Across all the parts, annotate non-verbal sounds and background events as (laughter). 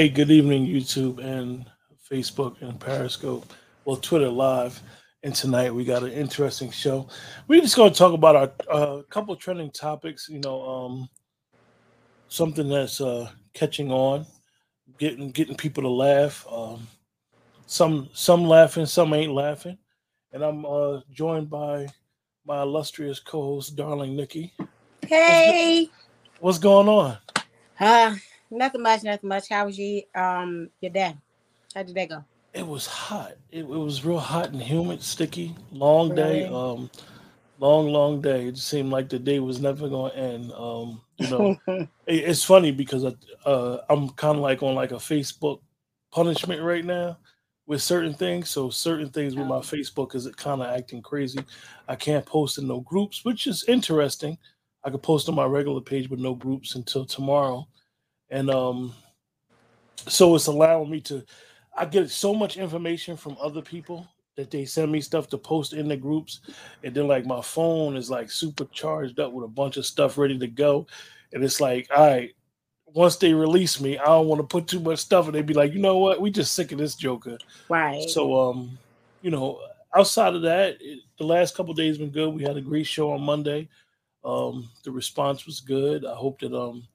Hey, good evening, YouTube and Facebook and Periscope. Well, Twitter Live. And tonight we got an interesting show. We're just going to talk about our uh, couple trending topics. You know, um, something that's uh, catching on, getting getting people to laugh. Um, some some laughing, some ain't laughing. And I'm uh, joined by my illustrious co-host, darling Nikki. Hey, What's going on? uh, nothing much, nothing much. How was you? Um, your day? How did that go? It was hot. It, it was real hot and humid, sticky, long day. Really? Um, long, long day. It seemed like the day was never going to end. Um, you know, (laughs) it, it's funny because I, uh, I'm kind of like on like a Facebook punishment right now with certain things. So certain things with my Oh. Facebook is it kind of acting crazy. I can't post in no groups, which is interesting. I could post on my regular page with no groups until tomorrow, and um, so it's allowing me to. I get so much information from other people that they send me stuff to post in the groups, and then like my phone is like super charged up with a bunch of stuff ready to go, and it's like, all right, once they release me, I don't want to put too much stuff, and they'd be like, you know what, we just sick of this Joker. Right. So um, you know, outside of that, it, the last couple days been good. We had a great show on Monday. Um, the response was good. I hope that um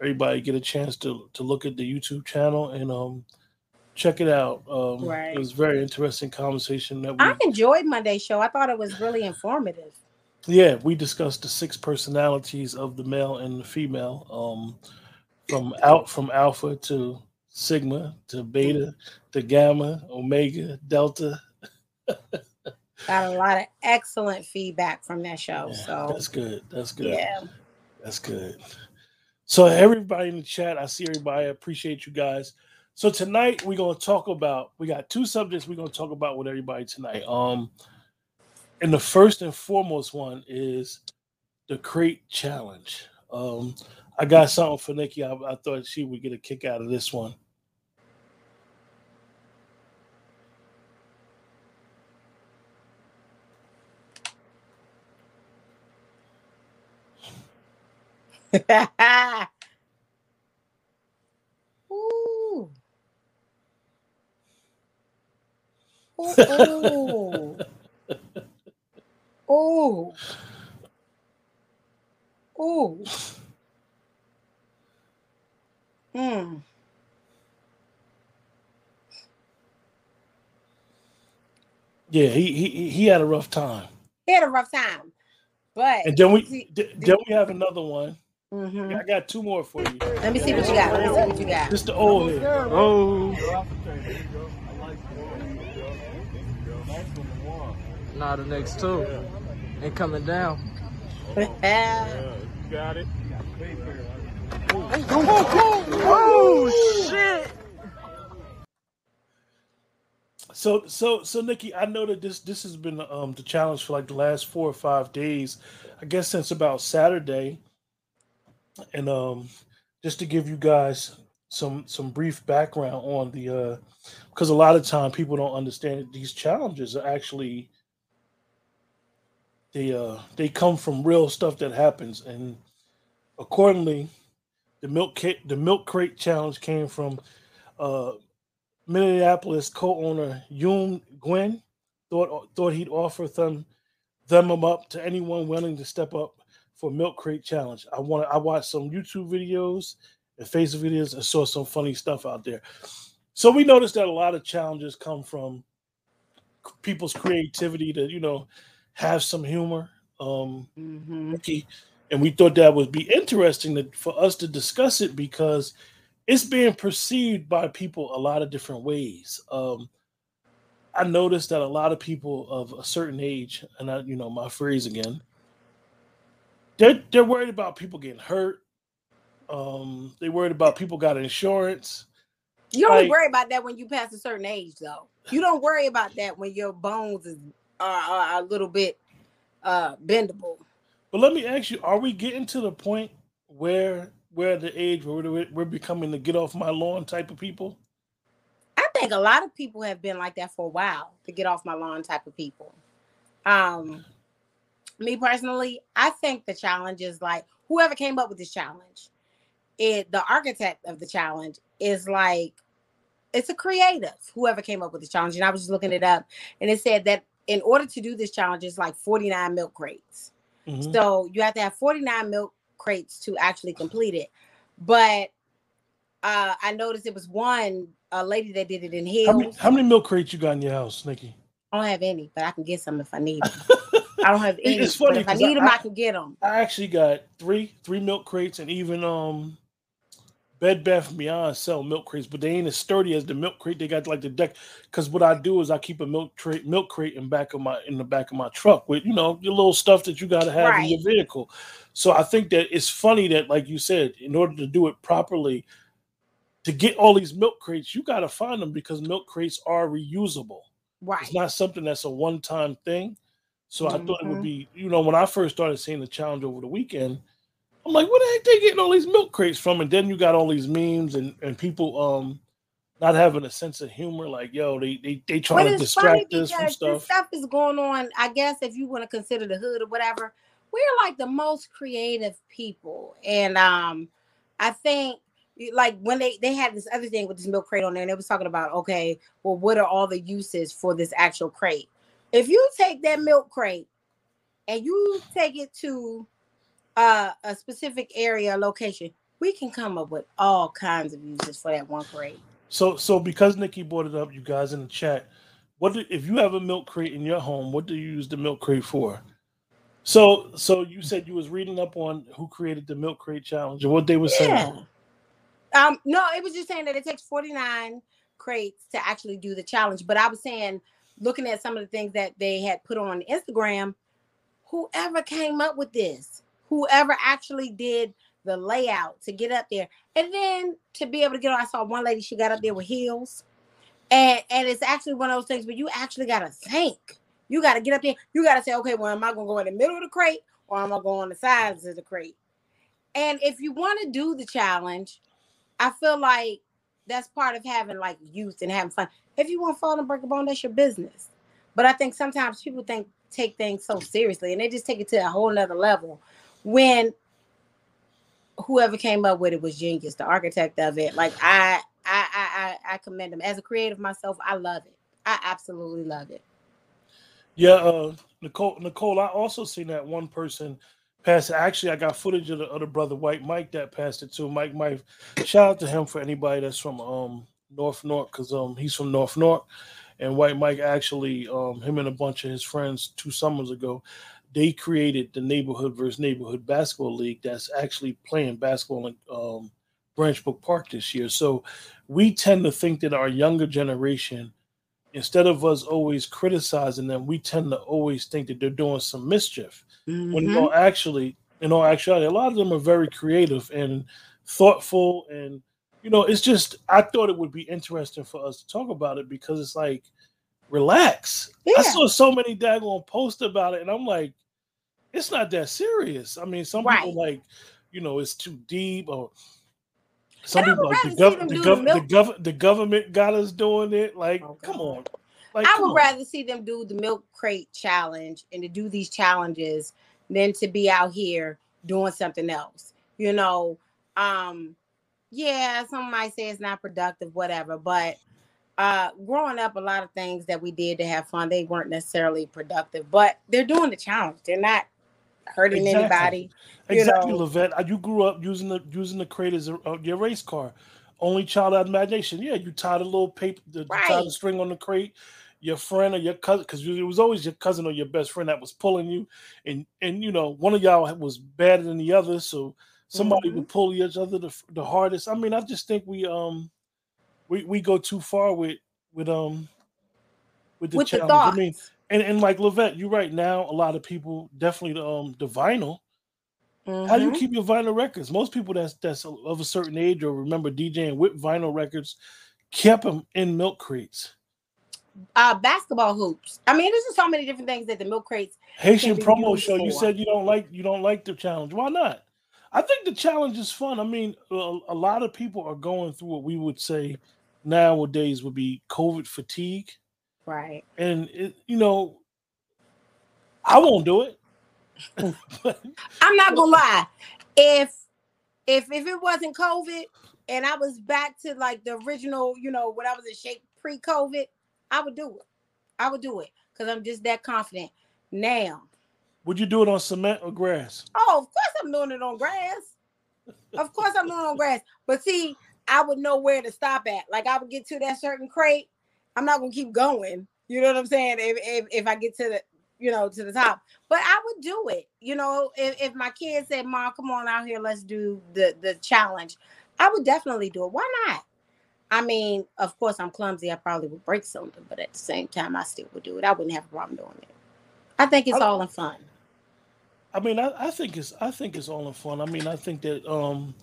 everybody get a chance to to look at the YouTube channel and um check it out. Um, Right. It was a very interesting conversation that we I enjoyed Monday's show. I thought it was really informative. yeah we discussed the six personalities of the male and the female um from out from alpha to sigma to beta to gamma omega delta Got a lot of excellent feedback from that show. Yeah, So that's good that's good yeah, That's good. So everybody in the chat, I see everybody. I appreciate you guys. So tonight we're gonna talk about. We got two subjects we're gonna talk about with everybody tonight. Um, and the first and foremost one is the crate challenge. Um, I got something for Nikki. I, I thought she would get a kick out of this one. (laughs) Ooh. Ooh, ooh. Ooh. Ooh. Mm. Yeah, he he he had a rough time. He had a rough time. But And then we then we have another one. Mhm. I got two more for you. let me see what you got. Let me see what you got. Just the old head. Oh. Nah, the next two ain't coming down. (laughs) Got it. Oh shit! So so so Nikki, I know that this this has been um the challenge for like the last four or five days, I guess since about Saturday. And um just to give you guys some some brief background on the uh because a lot of time people don't understand these challenges are actually they uh they come from real stuff that happens. And accordingly the milk ca- the milk crate challenge came from uh Minneapolis co-owner Yoon Gwen thought thought he'd offer them them up to anyone willing to step up for Milk Crate Challenge. I want I watched some YouTube videos and Facebook videos and saw some funny stuff out there. So we noticed that a lot of challenges come from people's creativity to you know have some humor. Um, Mm-hmm. and we thought that would be interesting to, for us to discuss it because it's being perceived by people a lot of different ways. Um, I noticed that a lot of people of a certain age, and I, you know, my phrase again, they're they're worried about people getting hurt. Um, they worried about people got insurance. You don't Like- worry about that when you pass a certain age, though. You don't worry about that when your bones is are, are a little bit uh bendable. But let me ask you: Are we getting to the point where where the age where we're, we're becoming the get off my lawn type of people? I think a lot of people have been like that for a while to get off my lawn type of people. Um me personally, I think the challenge is like whoever came up with this challenge, it the architect of the challenge is like it's a creative, whoever came up with the challenge. And I was just looking it up and it said that in order to do this challenge, it's like 49 milk crates. Mhm. So you have to have 49 milk crates to actually complete it. But uh I noticed it was one a lady that did it in How heels. how many milk crates you got in your house, Nikki? I don't have any, but I can get some if I need them. (laughs) I don't have any. It's funny if I- need them, I, I- can get them. I actually got three three milk crates and even um Bed Bath Beyond sell milk crates, but they ain't as sturdy as the milk crate. They got like the deck. Because what I do is I keep a milk crate milk crate in back of my in the back of my truck with you know your little stuff that you got to have in your vehicle. So I think that it's funny that like you said, in order to do it properly, to get all these milk crates, you got to find them because milk crates are reusable. Right. It's not something that's a one time thing. So I thought it would Mhm. be, you know, when I first started seeing the challenge over the weekend, I'm like, where the heck they getting all these milk crates from? And then you got all these memes and, and people um not having a sense of humor, like, yo, they they, they trying to distract us from stuff. stuff is going on. I guess if you want to consider the hood or whatever, we're like the most creative people, and um, I think like when they they had this other thing with this milk crate on there, and they was talking about okay, well, what are all the uses for this actual crate? If you take that milk crate and you take it to uh, a specific area location, we can come up with all kinds of uses for that one crate. So so because Nikki brought it up, you guys in the chat, what do, if you have a milk crate in your home, what do you use the milk crate for? So so you said you was reading up on who created the milk crate challenge and what they were saying. Um, no, it was just saying that it takes 49 crates to actually do the challenge. But I was saying, looking at some of the things that they had put on Instagram, whoever came up with this, whoever actually did the layout to get up there, and then to be able to get on. I saw one lady, she got up there with heels. And and it's actually one of those things where you actually gotta think. You gotta get up there, you gotta say, okay, well, am I gonna go in the middle of the crate or am I going on the sides of the crate? And if you want to do the challenge, I feel like that's part of having like youth and having fun. If you want to fall and break a bone, that's your business. But I think sometimes people think take things so seriously and they just take it to a whole nother level. When whoever came up with it was genius, the architect of it. Like I I I I, commend him. As a creative myself, I love it. I absolutely love it. Yeah, uh, Nicole. Nicole, I also seen that one person pass. Actually, I got footage of the other brother, White Mike, that passed it too. Mike, Mike. Shout out to him for anybody that's from um North North, because um he's from North North, and White Mike actually um him and a bunch of his friends two summers ago, they created the neighborhood versus neighborhood basketball league that's actually playing basketball in um Branch Brook Park this year. So we tend to think that our younger generation instead of us always criticizing them, we tend to always think that they're doing some mischief. When Mhm. in all actually, in all actuality, a lot of them are very creative and thoughtful, and you know, it's just I thought it would be interesting for us to talk about it because it's like, relax. I Yeah. saw so many daggone posts about it, and I'm like, it's not that serious. I mean, some people like, you know, it's too deep or. Some people like the, gov- the, gov- the gov- the government got us doing it. Like, Oh, come on. Like, I would on. rather see them do the milk crate challenge and to do these challenges than to be out here doing something else. You know, um, yeah, some might say it's not productive, whatever, but uh, growing up, a lot of things that we did to have fun, they weren't necessarily productive, but they're doing the challenge. They're not hurting Exactly. anybody. Exactly, know. Levette. Uh, You grew up using the using the crate as a, uh, your race car. Only child out imagination. Yeah, you tied a little paper, the, you tied Right. the string on the crate. Your friend or your cousin, because it was always your cousin or your best friend that was pulling you, and and you know one of y'all was better than the other, so somebody Mhm. would pull each other the, the hardest. I mean, I just think we um we we go too far with with um with the With the thoughts. I mean, and and like Levette, you're right now. A lot of people definitely the, um the vinyl. How do you Mhm. keep your vinyl records? Most people that's that's of a certain age or remember DJing with vinyl records kept them in milk crates. uh, basketball hoops. I mean, there's just so many different things that the milk crates. Haitian promo show. You said you don't like you don't like the challenge. Why not? I think the challenge is fun. I mean, a, a lot of people are going through what we would say nowadays would be COVID fatigue, Right. and it, you know, I won't do it. (laughs) I'm not gonna lie. If if if it wasn't COVID and I was back to like the original, you know, when I was in shape pre-COVID, I would do it. I would do it because I'm just that confident. Now, would you do it on cement or grass? oh, of course I'm doing it on grass. Of course I'm doing it on grass. But see, I would know where to stop at. Like I would get to that certain crate. I'm not gonna keep going. You know what I'm saying? If if, if I get to the you know to the top. But I would do it. You know, if, if my kids said, Mom, come on out here, let's do the the challenge, I would definitely do it. Why not? I mean, of course, I'm clumsy. I probably would break something, but at the same time, I still would do it. I wouldn't have a problem doing it. I think it's I- all in fun. I mean, I, I think it's I think it's all in fun. I mean, I think that um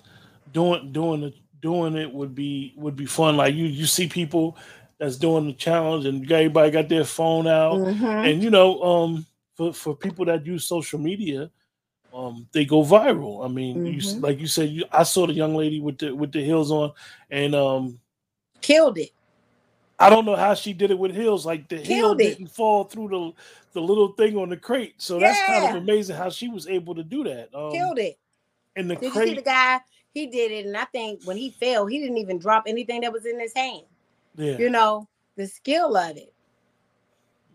doing doing it doing it would be would be fun. Like you you see people that's doing the challenge and everybody got their phone out. Mhm. And you know, um for, for people that use social media, um they go viral. I mean, you s- Mhm. like you said, you I saw the young lady with the with the heels on and um Killed it. I don't know how she did it with heels. Like the heel it. didn't fall through the the little thing on the crate. So that's kind of amazing how she was able to do that. Um, Killed it. And the Did you see the guy? He did it, and I think when he fell, he didn't even drop anything that was in his hand. Yeah, You know, the skill of it.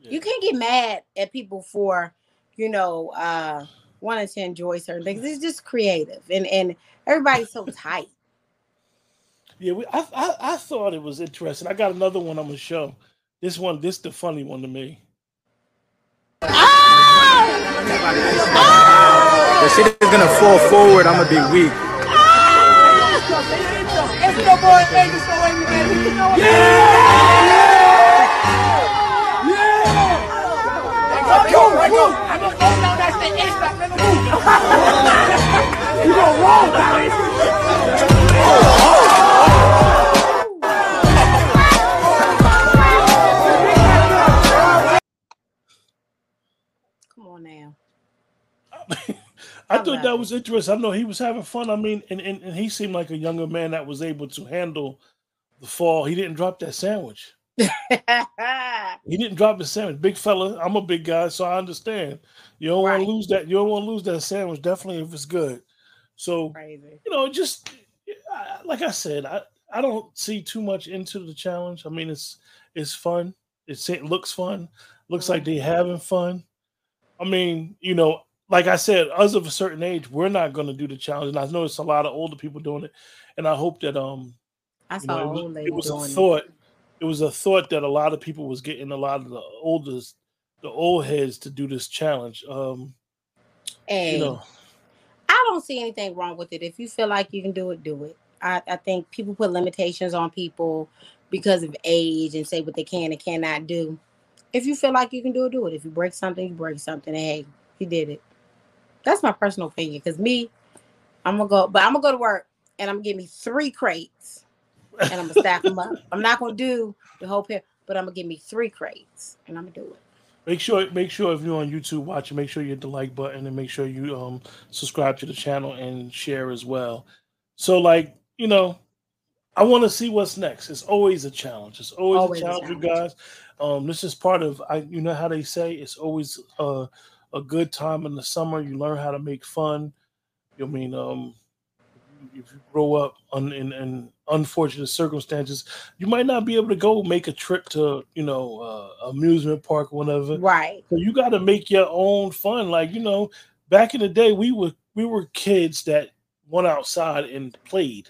yeah. You can't get mad at people for, you know, uh wanting to enjoy certain things. It's just creative, and and everybody's so (laughs) tight. Yeah, we, I, I I thought it was interesting. I got another one I'm gonna show. This one, this the funny one to me. The shit is gonna fall forward, I'm gonna be weak. Come on now. I, thought that it. was interesting. I know he was having fun. I mean, and, and, and he seemed like a younger man that was able to handle the fall. He didn't drop that sandwich. (laughs) He didn't drop the sandwich. Big fella. I'm a big guy, so I understand. You don't want to lose that. You don't want to lose that sandwich. Definitely if it's good. So Crazy. you know, just I- like I said, I I don't see too much into the challenge. I mean, it's it's fun. It's, it looks fun. Looks like they having fun. I mean, you know, like I said, us of a certain age, we're not going to do the challenge, and I know it's a lot of older people doing it. And I hope that um, I you know, it was, it was a doing it. thought. It was a thought that a lot of people was getting a lot of the oldest, the old heads to do this challenge. Um, Hey, you know, I don't see anything wrong with it. If you feel like you can do it, do it. I, I think people put limitations on people because of age and say what they can and cannot do. If you feel like you can do it, do it. If you break something, you break something. And hey, you did it. That's my personal opinion. Because me, I'm gonna go, but I'm gonna go to work and I'm gonna give me three crates and I'm gonna stack them up. I'm not gonna do the whole pair, but I'm gonna give me three crates and I'm gonna do it. Make sure, make sure if you're on YouTube watching, make sure you hit the like button and make sure you um subscribe to the channel and share as well. So, like you know, I want to see what's next. It's always a challenge. It's always, Always a a challenge, you guys. Um, this is part of I. You know how they say it's always a a good time in the summer. You learn how to make fun. You mean um, if you grow up on, in, in unfortunate circumstances, you might not be able to go make a trip to you know uh, amusement park or whatever. Right. So you got to make your own fun. Like you know, back in the day, we were we were kids that went outside and played.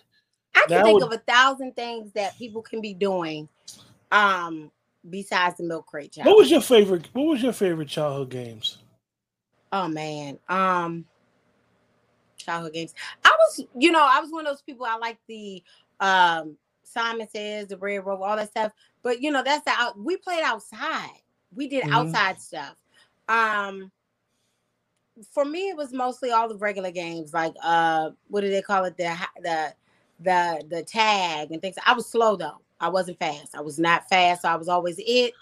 I can Now think it- of a thousand things that people can be doing um besides the milk crate challenge. What was your favorite? What was your favorite childhood games? Oh man. Um childhood games. I was, you know, I was one of those people I like the um Simon says, the red rope, all that stuff. But you know, that's the out we played outside. We did Mhm. outside stuff. Um for me it was mostly all the regular games like uh what do they call it? The the the the tag and things. I was slow though. I wasn't fast. I was not fast. So I was always it.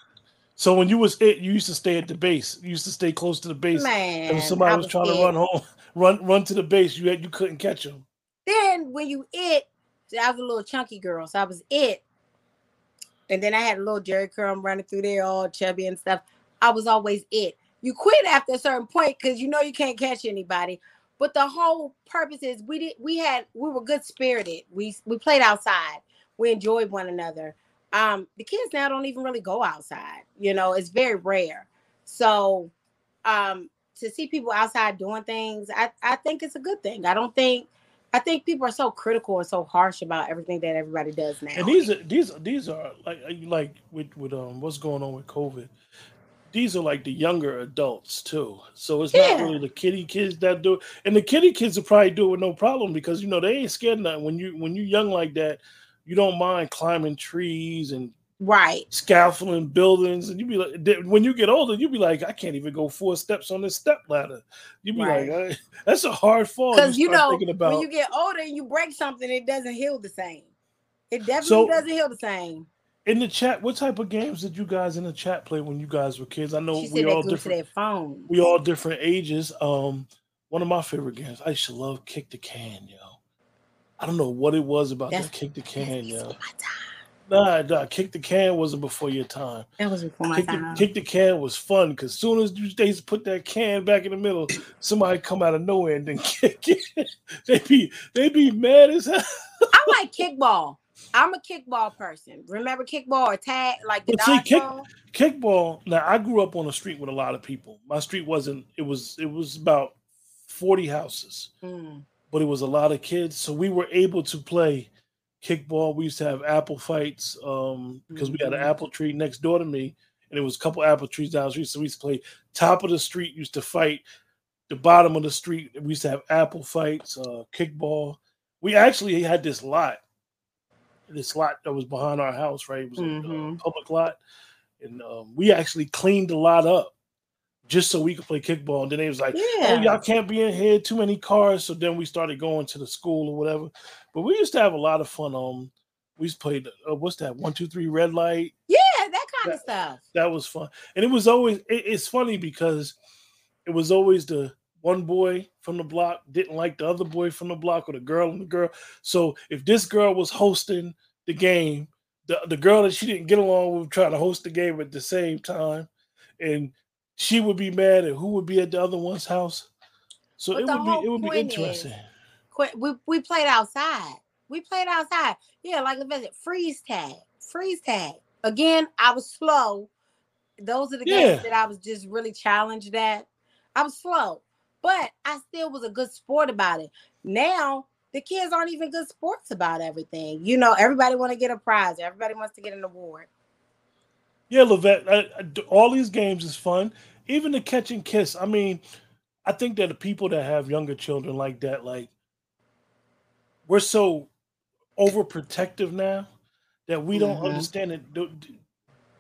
So when you was it, you used to stay at the base. You used to stay close to the base. Man. and if somebody I was, trying it. to run home, run run to the base, you you couldn't catch them. Then when you it, I was a little chunky girl, so I was it. And then I had a little Jheri curl running through there, all chubby and stuff. I was always it. You quit after a certain point because you know you can't catch anybody. But the whole purpose is we did we had we were good spirited. We we played outside. We enjoyed one another. Um, the kids now don't even really go outside. You know, it's very rare. So um to see people outside doing things, I, I think it's a good thing. I don't think I think people are so critical and so harsh about everything that everybody does now. And these are these these are like like with with um what's going on with COVID. These are like the younger adults too. So it's not really the kitty kids that do it. And the kitty kids will probably do it with no problem because you know they ain't scared of nothing. When you when you young like that, you don't mind climbing trees and right. scaffolding buildings, and you be like, when you get older, you be like, I can't even go four steps on this step ladder. You be Right. like, that's a hard fall. Because you, start know, about when you get older and you break something, it doesn't heal the same. It definitely So- doesn't heal the same. in the chat. What type of games did you guys in the chat play when you guys were kids? I know we all they go to different. phone. We all different ages. Um, one of my favorite games. I used to love kick the can, yo. I don't know what it was about That's- that kick the can, yo. Nah, nah, kick the can wasn't before your time. That was before my Kick the, time. kick the can was fun because soon as you they put that can back in the middle, somebody come out of nowhere and then (laughs) kick it. they be they be mad as hell. I like kickball. I'm a kickball person. Remember kickball or tag, like the see, kick-? Kickball. Now I grew up on a street with a lot of people. My street wasn't. It was. It was about forty houses, Mm. but it was a lot of kids. So we were able to play kickball. We used to have apple fights um, because we had an Mhm. apple tree next door to me, and it was a couple apple trees down the street. So we used to play top of the street. Used to fight the bottom of the street. We used to have apple fights, uh, kickball. We actually had this lot, this lot that was behind our house. Right, it was a uh, Mhm. public lot, and um, we actually cleaned the lot up just so we could play kickball. And then they was like, "Oh, y'all can't be in here. Too many cars." So then we started going to the school or whatever. But we used to have a lot of fun. Um, we used to play uh, what's that? One, two, three, red light. yeah, that kind of stuff. That was fun, and it was always. It, it's funny because it was always the one boy from the block didn't like the other boy from the block, or the girl and the girl. So if this girl was hosting the game, the the girl that she didn't get along with try to host the game at the same time, and she would be mad at who would be at the other one's house. So But it would be it would be is- interesting. Quit. We, we played outside. We played outside. Yeah, like the visit freeze tag, freeze tag. Again, I was slow. Those are the Yeah. games that I was just really challenged at. I was slow, but I still was a good sport about it. Now the kids aren't even good sports about everything. You know, everybody want to get a prize. Everybody wants to get an award. Yeah, Levette, I, I d- all these games is fun. Even the catch and kiss. I mean, I think that the people that have younger children like that, like, we're so overprotective now that we don't Mhm. understand it.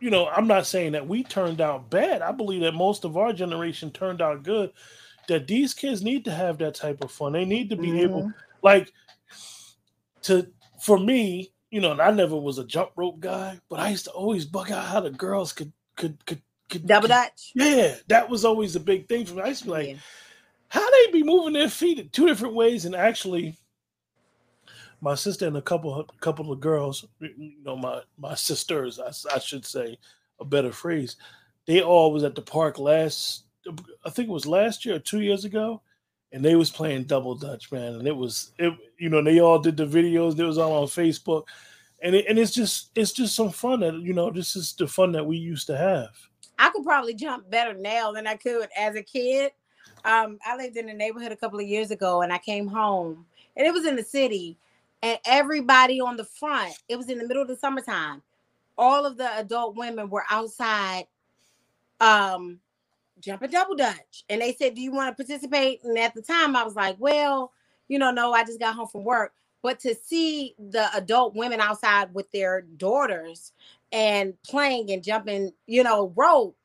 You know, I'm not saying that we turned out bad. I believe that most of our generation turned out good. That these kids need to have that type of fun. They need to be able, like, to for me, you know, and I never was a jump rope guy, but I used to always bug out how the girls could could could could Double dutch. Yeah, that was always a big thing for me. I used to be like, Yeah. how they be moving their feet in two different ways, and actually, my sister and a couple a couple of girls, you know, my my sisters, I, I should say, a better phrase, they all was at the park last, I think it was last year or two years ago, and they was playing double dutch, man, and it was it. You know, they all did the videos. It was all on Facebook, and it, and it's just it's just some fun that you know this is the fun that we used to have. I could probably jump better now than I could as a kid. Um, I lived in a neighborhood a couple of years ago, and I came home, and it was in the city, and everybody on the front. It was in the middle of the summertime. All of the adult women were outside, um, jumping double dutch, and they said, "Do you want to participate?" And at the time, I was like, "Well, you know, no, I just got home from work." But to see the adult women outside with their daughters and playing and jumping, you know, rope,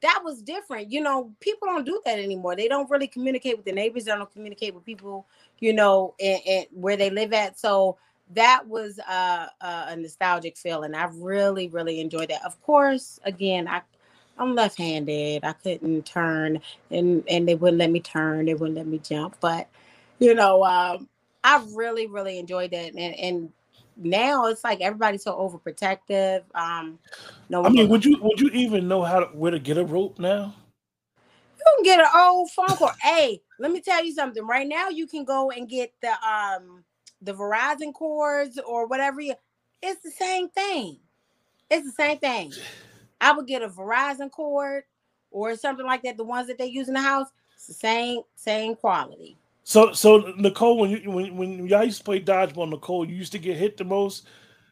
that was different. You know, people don't do that anymore. They don't really communicate with the neighbors. They don't communicate with people, you know, and, where they live at. So that was uh, uh, a nostalgic feeling. I really, really enjoyed that. Of course, again, I I'm left-handed. I couldn't turn, and and they wouldn't let me turn. They wouldn't let me jump. But you know, um, I really, really enjoyed that. And and now it's like everybody's so overprotective. Um, no, I mean, would you would you even know how to where to get a rope now? You can get an old phone call. hey, let me tell you something. Right now, you can go and get the um the Verizon cords or whatever. You, it's the same thing. It's the same thing. I would get a Verizon cord or something like that. The ones that they use in the house, it's the same same quality. So, so Nicole, when you when when y'all used to play dodgeball, Nicole, you used to get hit the most.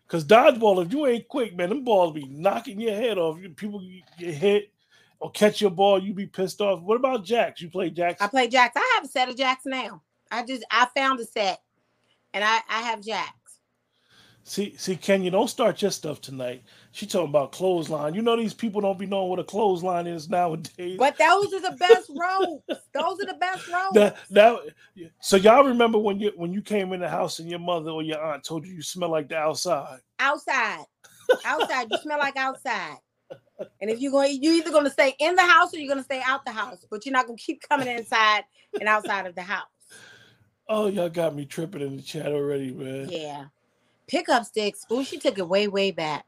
Cause dodgeball, if you ain't quick, man, them balls be knocking your head off. People get hit or catch your ball, you be pissed off. What about jacks? You play jacks? I play jacks. I have a set of jacks now. I just I found a set, and I I have jacks. See, see, Ken, you don't start your stuff tonight. She talking about clothesline. You know these people don't be knowing what a clothesline is nowadays. But those are the best ropes. Those are the best ropes. That, that, so y'all remember when you when you came in the house and your mother or your aunt told you you smell like the outside. Outside, outside. you smell like outside. And if you're going, you're either going to stay in the house or you're going to stay out the house. But you're not going to keep coming inside and outside of the house. Oh, y'all got me tripping in the chat already, man. Yeah. Pickup sticks. Oh, she took it way, way back.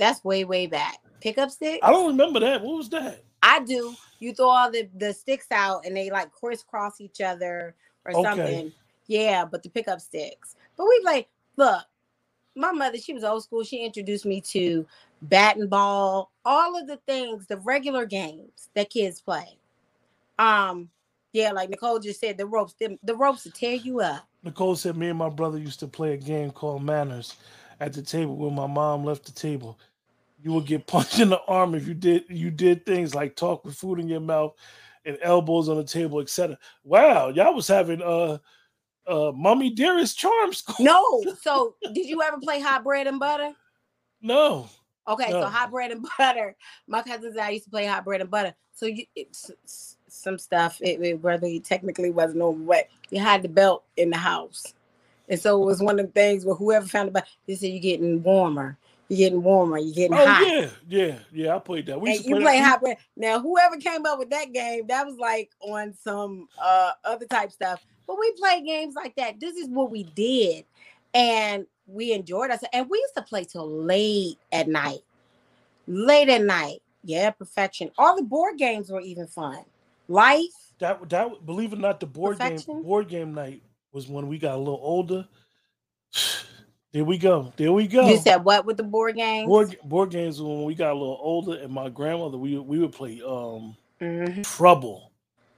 That's way, way back. Pickup sticks. I don't remember that. What was that? I do. You throw all the, the sticks out and they like crisscross each other or okay. something. Yeah, but the pickup sticks. But we play. Look, my mother, she was old school. She introduced me to bat and ball, all of the things, the regular games that kids play. Um, yeah, like Nicole just said, the ropes, the, the ropes to tear you up. Nicole said me and my brother used to play a game called Manners at the table when my mom left the table you would get punched in the arm if you did you did things like talk with food in your mouth and elbows on the table, etc. Wow, y'all was having uh uh mommy dearest charm school. (laughs) No, so did you ever play hot bread and butter? No. Okay, no. so hot bread and (laughs) butter. My cousins and I used to play hot bread and butter. So you it's, some stuff it, it really technically wasn't over, but you had the belt in the house. And so it was one of the things where whoever found the belt, they said you're getting warmer you're getting warmer, you're getting oh, hot. Yeah, yeah, yeah. I played that. We you play, play hot. Now, whoever came up with that game, that was like on some uh other type stuff. But we played games like that. This is what we did, and we enjoyed us. And we used to play till late at night. Late at night. Yeah, perfection. All the board games were even fun. Life. That that believe it or not, the board perfection. game board game night was when we got a little older. There we go. There we go. You said what with the board games? Board board games when we got a little older, and my grandmother we we would play um mm-hmm. Trouble.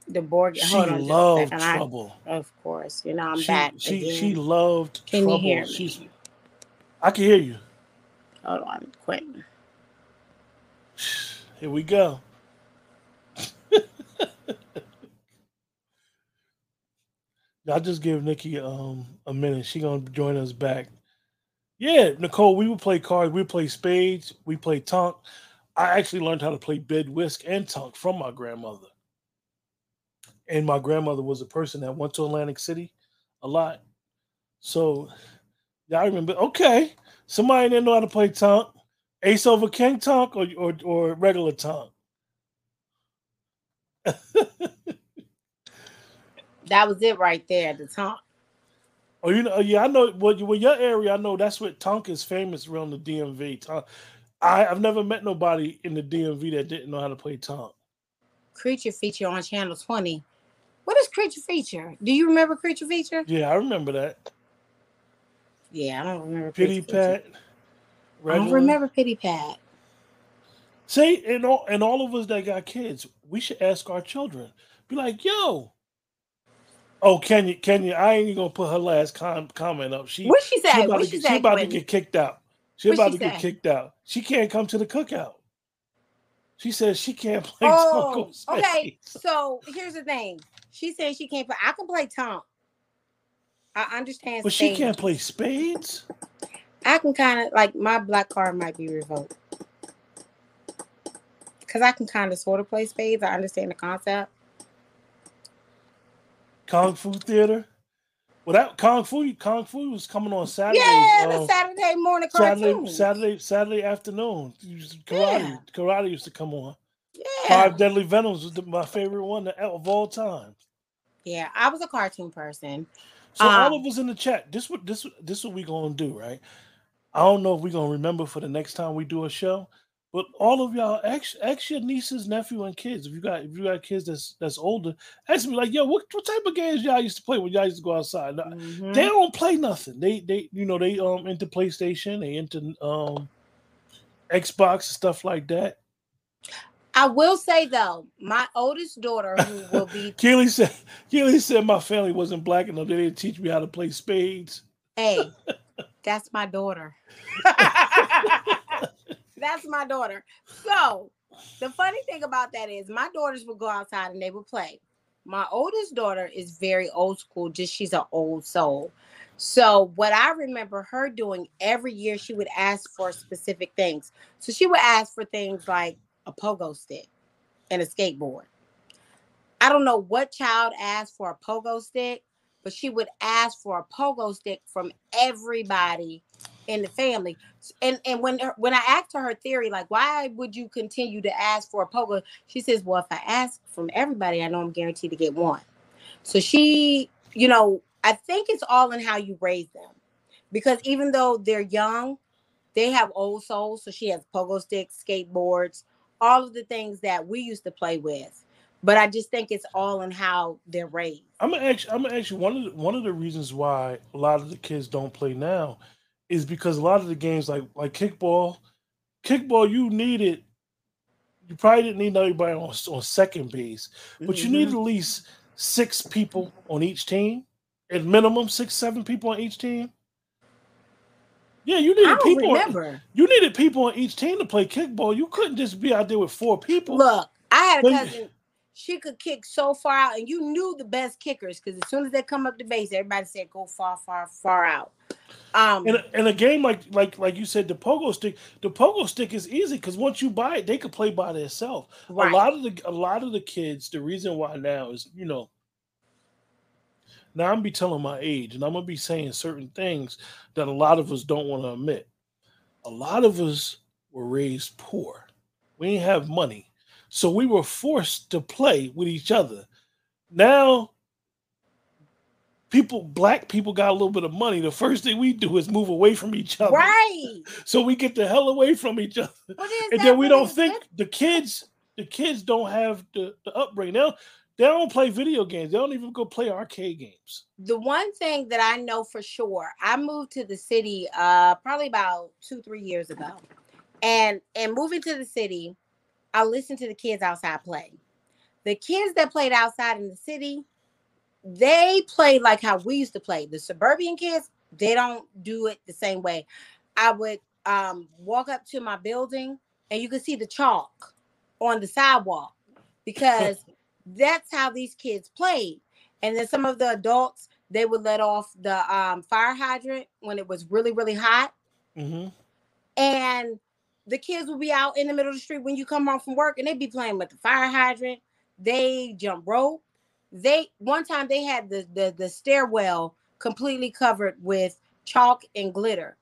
The board. She on, loved Trouble. I, of course, you know I'm she, back. She again. she loved can Trouble. You hear me? She's, I can hear you. Hold on, quick. (sighs) Here we go. (laughs) I'll just give Nikki um a minute. She gonna join us back. Yeah, Nicole, we would play cards. We would play spades. We play tonk. I actually learned how to play bid, whist, and tonk from my grandmother. And my grandmother was a person that went to Atlantic City a lot. So, yeah, I remember. Okay, somebody didn't know how to play tonk. Ace over king tonk or or, or regular tonk. (laughs) that was it right there, the tonk. Oh, you know, yeah, I know. Well, well, your area, I know that's what Tonk is famous around the DMV. Tonk. I, I've never met nobody in the DMV that didn't know how to play Tonk. Creature feature on Channel 20. What is Creature Feature? Do you remember Creature Feature? Yeah, I remember that. Yeah, I don't remember. Pity. Pat. I don't remember Pity Pat. Say, and all and all of us that got kids, we should ask our children. Be like, yo. Oh, Kenya, Kenya, I ain't even gonna put her last com- comment up. She What she she said? about, to, she get- she about to get kicked out. She What about she to get kicked out. She can't come to the cookout. She says she can't play (laughs) Oh, okay. So here's the thing. She says she can't play. I can play Tom. I understand. But she can't play spades. I can kind of like my black card might be revoked because I can kind of sort of play spades. I understand the concept. Kung Fu Theater. Well, that Kung Fu, Kung Fu was coming on Saturday. yeah, the um, Saturday morning Saturday, cartoon. Saturday, Saturday afternoon. Karate, Yeah. karate used to come on. yeah, Five Deadly Venoms was the, my favorite one of all time. yeah. I was a cartoon person. So Um, all of us in the chat, this what this this what we gonna do, right? I don't know if we're gonna remember for the next time we do a show, but all of y'all ask, ask your nieces, nephew, and kids. If you got if you got kids that's that's older, ask me like, yo, what, what type of games y'all used to play when y'all used to go outside? Now, Mhm. They don't play nothing. They they you know they um into PlayStation, they into um Xbox and stuff like that. I will say though, my oldest daughter, who will be (laughs) Keely said Keely said my family wasn't black enough. They didn't teach me how to play spades. Hey, (laughs) that's my daughter. (laughs) that's my daughter. So the funny thing about that is my daughters would go outside and they would play. My oldest daughter is very old school, just she's an old soul. So what I remember her doing every year, she would ask for specific things. So she would ask for things like a pogo stick and a skateboard. I don't know what child asked for a pogo stick, but she would ask for a pogo stick from everybody in the family. And and when uh, when I asked her her theory, like why would you continue to ask for a pogo? She says, well, if I ask from everybody, I know I'm guaranteed to get one. So she, you know, I think it's all in how you raise them, because even though they're young, they have old souls. So she has pogo sticks, skateboards, all of the things that we used to play with. But I just think it's all in how they're raised. I'm ask. I'm you one of the, one of the reasons why a lot of the kids don't play now is because a lot of the games like like kickball, kickball you needed. You probably didn't need everybody on on second base, but you need Mhm. at least six people on each team, at minimum six seven people on each team. Yeah, you needed people. on- you needed people on each team to play kickball. You couldn't just be out there with four people. Look, I had a cousin. She could kick so far out, and you knew the best kickers because as soon as they come up the base, everybody said go far, far, far out. Um, In a, in a game like like like you said, the pogo stick, the pogo stick is easy because once you buy it, they can play by themselves. right. A lot of the a lot of the kids, the reason why now is you know. Now I'm be telling my age, and I'm gonna be saying certain things that a lot of us don't want to admit. A lot of us were raised poor. We didn't have money, so we were forced to play with each other. Now people black people got a little bit of money. The first thing we do is move away from each other. Right. (laughs) so we get the hell away from each other. And then we don't think the kids the kids don't have the, the upbringing. They don't, they don't play video games. They don't even go play arcade games. The one thing that I know for sure, I moved to the city uh probably about two, three years ago. And and moving to the city, I listened to the kids outside play. The kids that played outside in the city, they played like how we used to play. The suburban kids, they don't do it the same way. I would um walk up to my building and you could see the chalk on the sidewalk because (laughs) that's how these kids played. And then some of the adults, they would let off the um, fire hydrant when it was really, really hot. hmm And the kids would be out in the middle of the street when you come home from work and they'd be playing with the fire hydrant. They jump rope. They one time they had the, the the stairwell completely covered with chalk and glitter.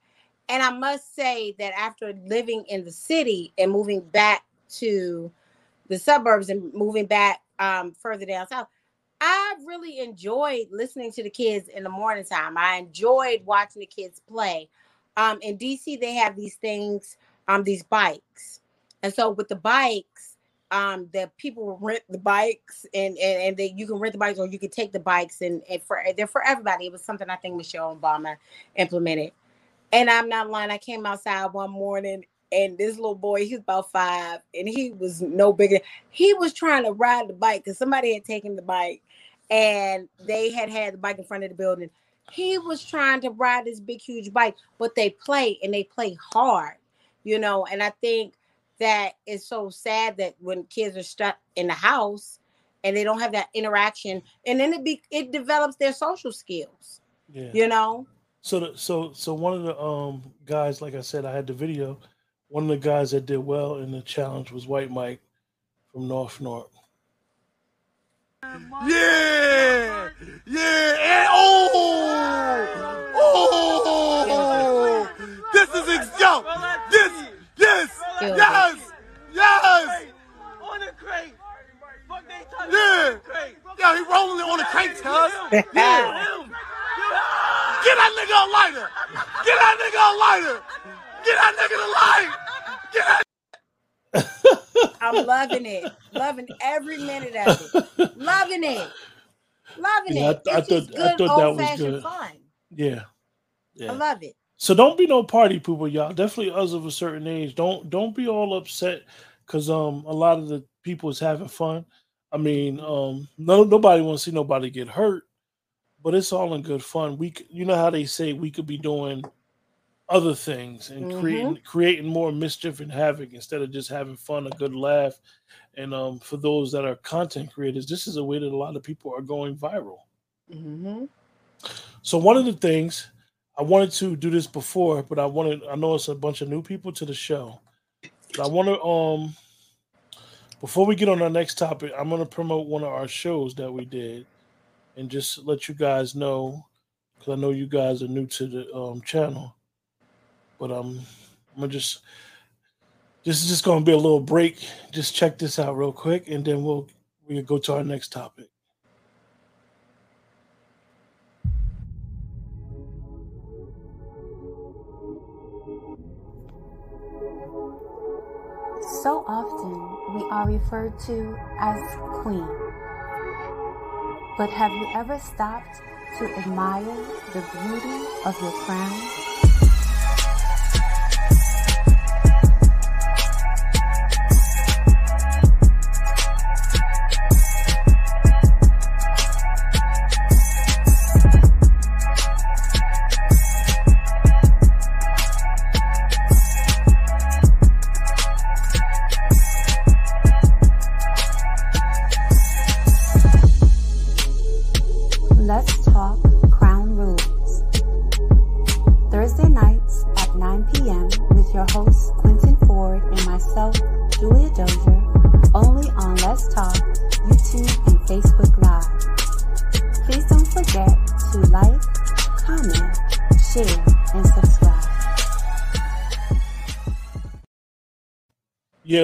And I must say that after living in the city and moving back to the suburbs and moving back um, further down south, I really enjoyed listening to the kids in the morning time. I enjoyed watching the kids play. Um, in DC, they have these things, um, these bikes, and so with the bikes, um the people rent the bikes and and, and they, you can rent the bikes or you can take the bikes and, and for they're for everybody. It was something I think Michelle Obama implemented. And I'm not lying, I came outside one morning and this little boy, he's about five, and he was no bigger. He was trying to ride the bike because somebody had taken the bike and they had had the bike in front of the building. He was trying to ride this big, huge bike, but they play and they play hard, you know. And I think that it's so sad that when kids are stuck in the house and they don't have that interaction, and then it be it develops their social skills, Yeah. you know. So the, so so one of the um guys, like I said, I had the video. One of the guys that did well in the challenge was White Mike from North North. Yeah, yeah, and oh, oh, this is ex- yo, this, yes, Ew. yes, yes, On the crate. Fuck they talking yeah, crate. yeah, he rolling it on the crate, cuz. Yeah, get that nigga a lighter, get that nigga a lighter, get that nigga the light, get that. I'm loving it, loving every minute of it, loving it, loving Yeah, I it. th- I It's just thought- I good thought that old was fashioned good. fun. Yeah. I love it. So don't be no party people, y'all. Definitely us of a certain age. Don't don't be all upset because um a lot of the people is having fun. I mean, um no nobody wants to see nobody get hurt, but it's all in good fun. We you know how they say we could be doing other things and creating creating more mischief and havoc instead of just having fun, a good laugh. And um for those that are content creators, this is a way that a lot of people are going viral. Mm-hmm. So one of the things I wanted to do this before, but I wanted I know it's a bunch of new people to the show. But I want to um before we get on our next topic, I'm going to promote one of our shows that we did and just let you guys know cuz I know you guys are new to the um channel. But um I'm to just this is just to be a little break. Just check this out real quick and then we'll we'll go to our next topic. So often we are referred to as queen. But have you ever stopped to admire the beauty of your crown?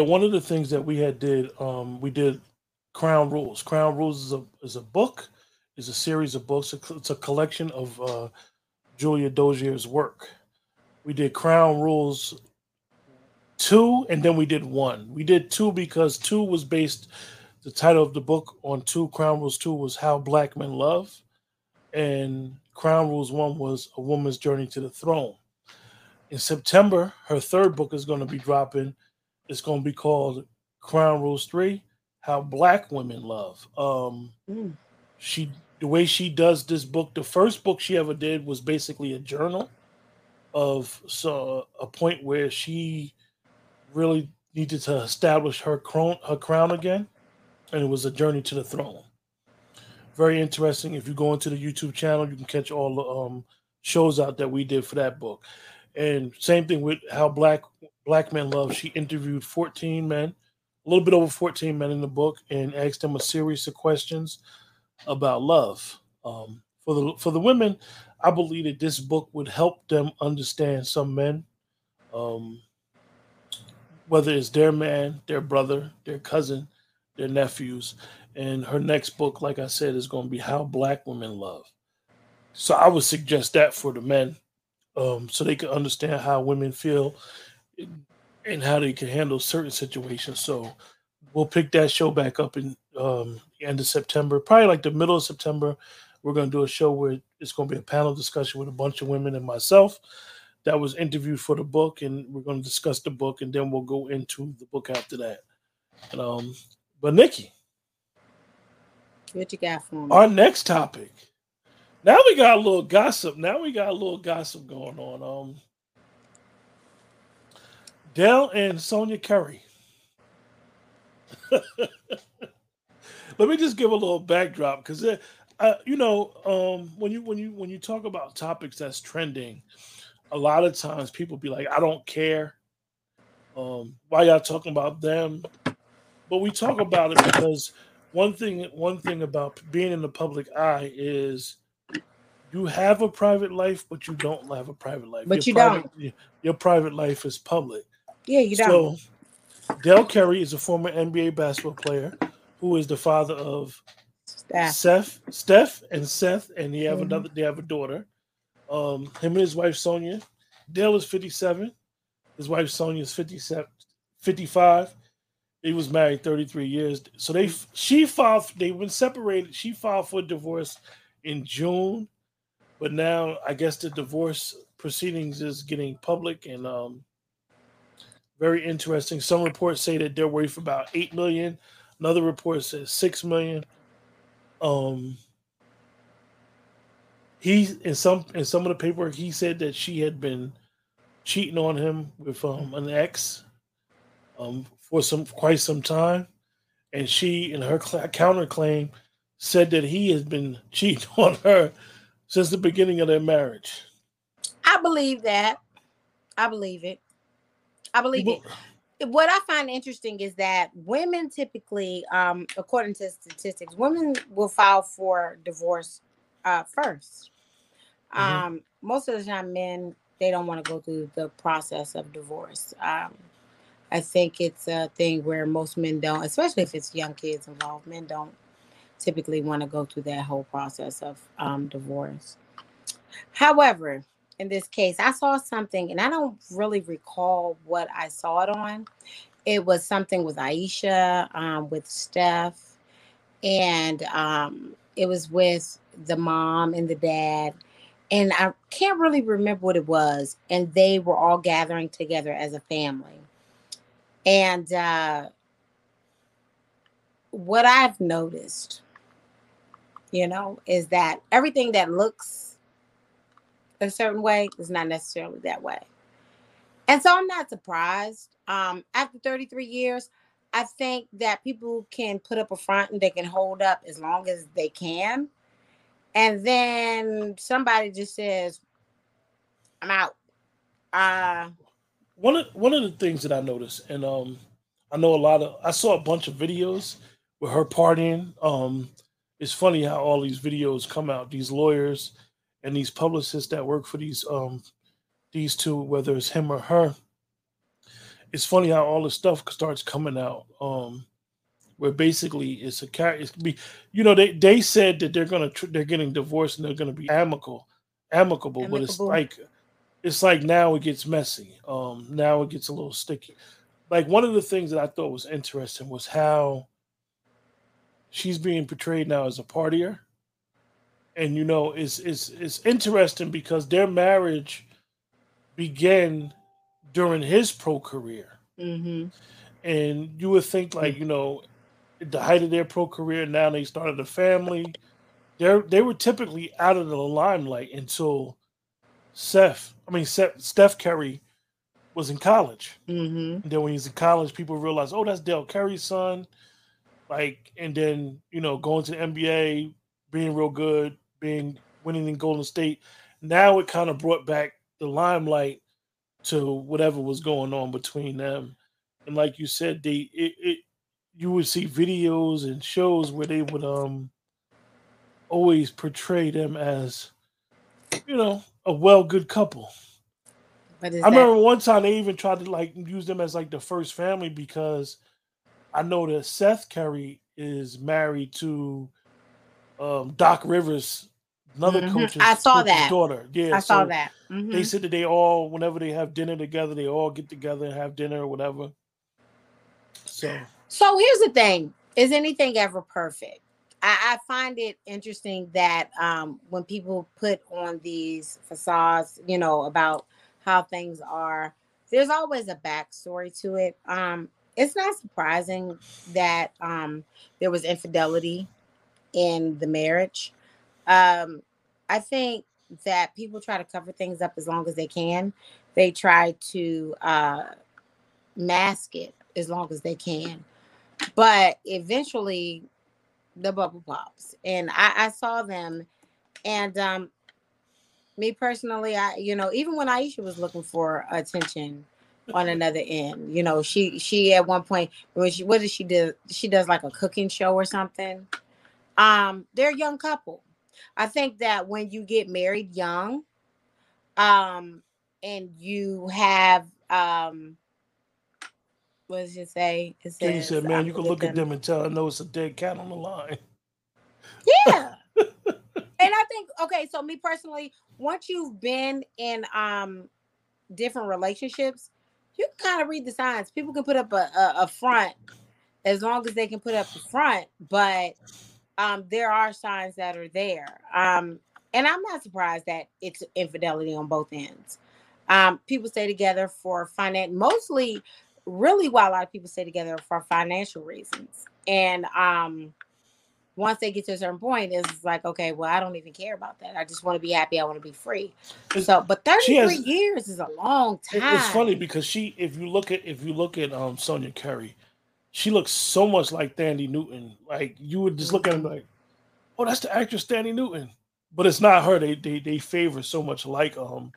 One of the things that we had did, um, we did Crown Rules. Crown Rules is a is a book, is a series of books. It's a collection of uh, Julia Dozier's work. We did Crown Rules two, and then we did one. We did two because two was based. The title of the book on two Crown Rules two was How Black Men Love, and Crown Rules one was A Woman's Journey to the Throne. In September, her third book is going to be dropping. It's going to be called Crown Rules 3 How Black Women Love. Um, Mm. she the way she does this book, the first book she ever did was basically a journal of so a point where she really needed to establish her crown her crown again, and it was a journey to the throne. Very interesting. If you go into the YouTube channel, you can catch all the um, shows out that we did for that book. And same thing with how black black men love. She interviewed 14 men, a little bit over 14 men in the book, and asked them a series of questions about love. Um, for the for the women, I believe that this book would help them understand some men, um, whether it's their man, their brother, their cousin, their nephews. And her next book, like I said, is going to be how black women love. So I would suggest that for the men, um, so they can understand how women feel and how they can handle certain situations. So we'll pick that show back up in um, end of September, probably like the middle of September. We're going to do a show where it's going to be a panel discussion with a bunch of women and myself that was interviewed for the book, and we're going to discuss the book, and then we'll go into the book after that. And, um, but Nikki, What you got for me? our next topic. Now we got a little gossip. Now we got a little gossip going on. Um, Dell and Sonya Curry. (laughs) Let me just give a little backdrop because, uh, you know, um, when you when you when you talk about topics that's trending, a lot of times people be like, "I don't care." Um, why y'all talking about them? But we talk about it because one thing one thing about being in the public eye is you have a private life, but you don't have a private life. But your you private, don't. Your private life is public. Yeah, you don't. So, Dell Curry is a former NBA basketball player who is the father of Steph. Seth, Steph, and Seth, and they have Mhm. another. They have a daughter. Um, him and his wife Sonya. Dell is fifty-seven. His wife Sonya is 57, 55. He was married thirty-three years. So they she filed. They've been separated. She filed for divorce in June, but now I guess the divorce proceedings is getting public and um, very interesting. Some reports say that they're worth about eight million. Another report says six million. Um, he in some in some of the paperwork he said that she had been cheating on him with um an ex um for some quite some time, and she in her cl- counterclaim said that he has been (laughs) cheating on her since the beginning of their marriage. I believe that. I believe it. I believe it. What I find interesting is that women typically, um, according to statistics, women will file for divorce uh, 1st Mhm. Um, most of the time, men they don't want to go through the process of divorce. Um, I think it's a thing where most men don't, especially if it's young kids involved. Men don't typically want to go through that whole process of um, divorce. However, in this case, I saw something, and I don't really recall what I saw it on. It was something with Ayesha, um, with Steph, and um, it was with the mom and the dad. And I can't really remember what it was. And they were all gathering together as a family. And uh, what I've noticed, you know, is that everything that looks a certain way is not necessarily that way. And so I'm not surprised. Um, after 33 years, I think that people can put up a front and they can hold up as long as they can. And then somebody just says, I'm out. Uh one of one of the things that I noticed, and um, I know a lot of I saw a bunch of videos with her partying. Um, it's funny how all these videos come out. These lawyers and these publicists that work for these um these two, whether it's him or her. It's funny how all this stuff starts coming out. Um, where basically it's a car. It's be, you know, they they said that they're gonna tr- they're getting divorced and they're gonna be amicable, amicable, but it's like it's like now it gets messy. Um, now it gets a little sticky. Like one of the things that I thought was interesting was how she's being portrayed now as a partier, and you know, it's it's it's interesting because their marriage began during his pro career, mm-hmm. and you would think like you know, at the height of their pro career, now they started a family. They they were typically out of the limelight until Seth, I mean Seth, Steph Curry, was in college. Mm-hmm. And then when he's in college, people realize, oh, that's Dell Curry's son. Like, and then you know, going to the NBA, being real good, being winning in Golden State. Now it kind of brought back the limelight to whatever was going on between them. And like you said, they it, it you would see videos and shows where they would um always portray them as you know a well good couple. But I that, remember one time they even tried to like use them as like the first family because I know that Seth Curry is married to um, Doc Rivers, another Mhm. coach's, I saw coach's that. daughter. Yeah, I saw so that. Mhm. They said that they all, whenever they have dinner together, they all get together and have dinner or whatever. So So here's the thing: is anything ever perfect? I, I find it interesting that um, when people put on these facades, you know, about how things are, there's always a backstory to it. Um, it's not surprising that um, there was infidelity in the marriage. Um, I think that people try to cover things up as long as they can. They try to uh, mask it as long as they can. But eventually, the bubble pops. And I, I saw them. And um, me personally, I, you know, even when Ayesha was looking for attention, on another end. You know, she she at one point when she what does she do? She does like a cooking show or something. Um, they're a young couple. I think that when you get married young, um, and you have um what does it say? It Then you said, man, um, you can look at them and tell I know it's a dead cat on the line. Yeah. (laughs) and I think okay, so me personally, once you've been in um different relationships, you can kind of read the signs. People can put up a, a, a front as long as they can put up the front, but um there are signs that are there. Um and I'm not surprised that it's infidelity on both ends. Um people stay together for finance mostly really why a lot of people stay together for financial reasons. And um once they get to a certain point, it's like, okay, well, I don't even care about that. I just want to be happy. I want to be free. So, but 33 has- years is a long time. It's funny because she, if you look at if you look at um Sonya Curry, she looks so much like Thandie Newton. Like you would just look at him like, oh, that's the actress Thandie Newton. But it's not her. They they they favor so much like um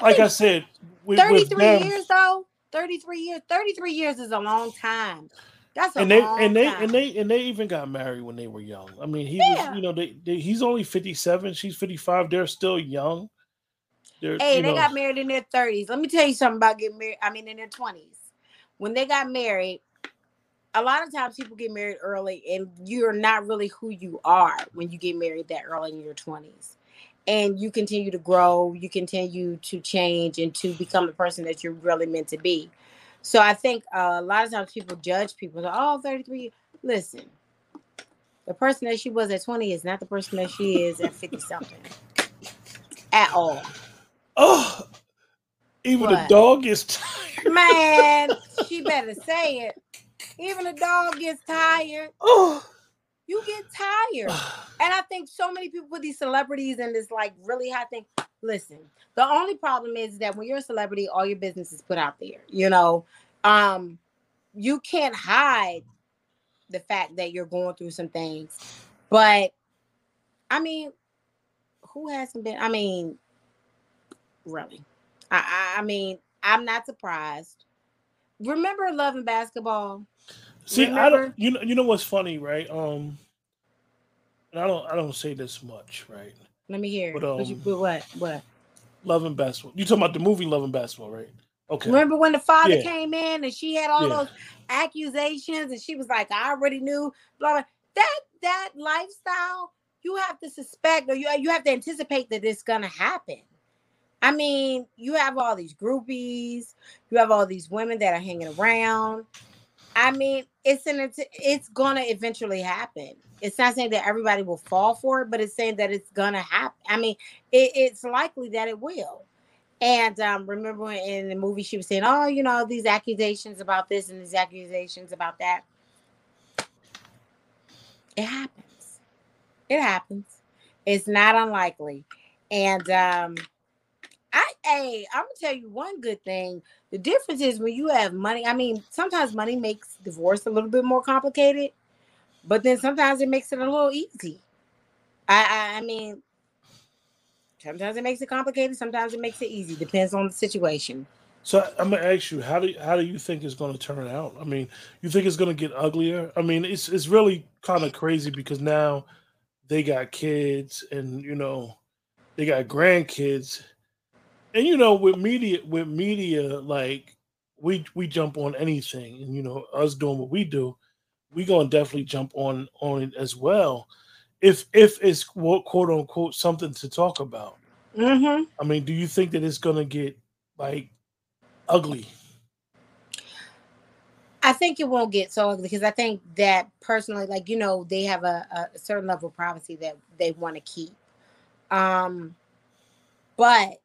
like I said, with, with 33 them, years though. 33 years. 33 years is a long time. That's a and they and they time. and they and they even got married when they were young. I mean, he Yeah. was you know they, they he's only fifty seven. She's fifty five. They're still young. They're Hey, they know, got married in their 30s. Let me tell you something about getting married. I mean, in their 20s. When they got married, a lot of times people get married early and you're not really who you are when you get married that early in your 20s. And you continue to grow, you continue to change and to become the person that you're really meant to be. So I think uh, a lot of times people judge people. Oh, 33. Listen, the person that she was at 20 is not the person that she is at 50 something at all. oh, even the dog is (laughs) tired. Man, she better say it. Even a dog gets tired. Oh. You get tired. (sighs) And I think so many people put these celebrities in this like really high thing. Listen, the only problem is that when you're a celebrity, all your business is put out there. You know, um, you can't hide the fact that you're going through some things. But I mean, who hasn't been? I mean, really. I, I, I mean, I'm not surprised. Remember Love and Basketball? See, I don't. You know, you know what's funny, right? Um, and I don't, I don't say this much, right? Let me hear. But, what, you, um, but what? What? Love and basketball. You talking about the movie Love and Basketball, right? Okay. Remember when the father Yeah. came in and she had all Yeah. those accusations and she was like, I already knew, blah blah. That that lifestyle, you have to suspect or you you have to anticipate that it's gonna happen. I mean, you have all these groupies, you have all these women that are hanging around. I mean, it's an it's, gonna eventually happen. It's not saying that everybody will fall for it, but it's saying that it's gonna happen. I mean, it, it's likely that it will. And um, remember in the movie she was saying, "Oh, you know, these accusations about this and these accusations about that." It happens. It happens. It's not unlikely. And um, hey, I'm gonna tell you one good thing. The difference is when you have money. I mean, sometimes money makes divorce a little bit more complicated, but then sometimes it makes it a little easy. I, I, I mean, sometimes it makes it complicated. Sometimes it makes it easy. Depends on the situation. So I'm gonna ask you, how do how do you think it's gonna turn out? I mean, you think it's gonna get uglier? I mean, it's it's really kind of crazy because now they got kids and you know they got grandkids, and you know with media with media like we we jump on anything, and you know us doing what we do, we gonna definitely jump on on it as well. If if it's quote, quote unquote something to talk about. Mm-hmm. I mean, do you think that it's gonna get like ugly? I think it won't get so ugly because I think that personally, like you know, they have a, a certain level of privacy that they want to keep. Um, but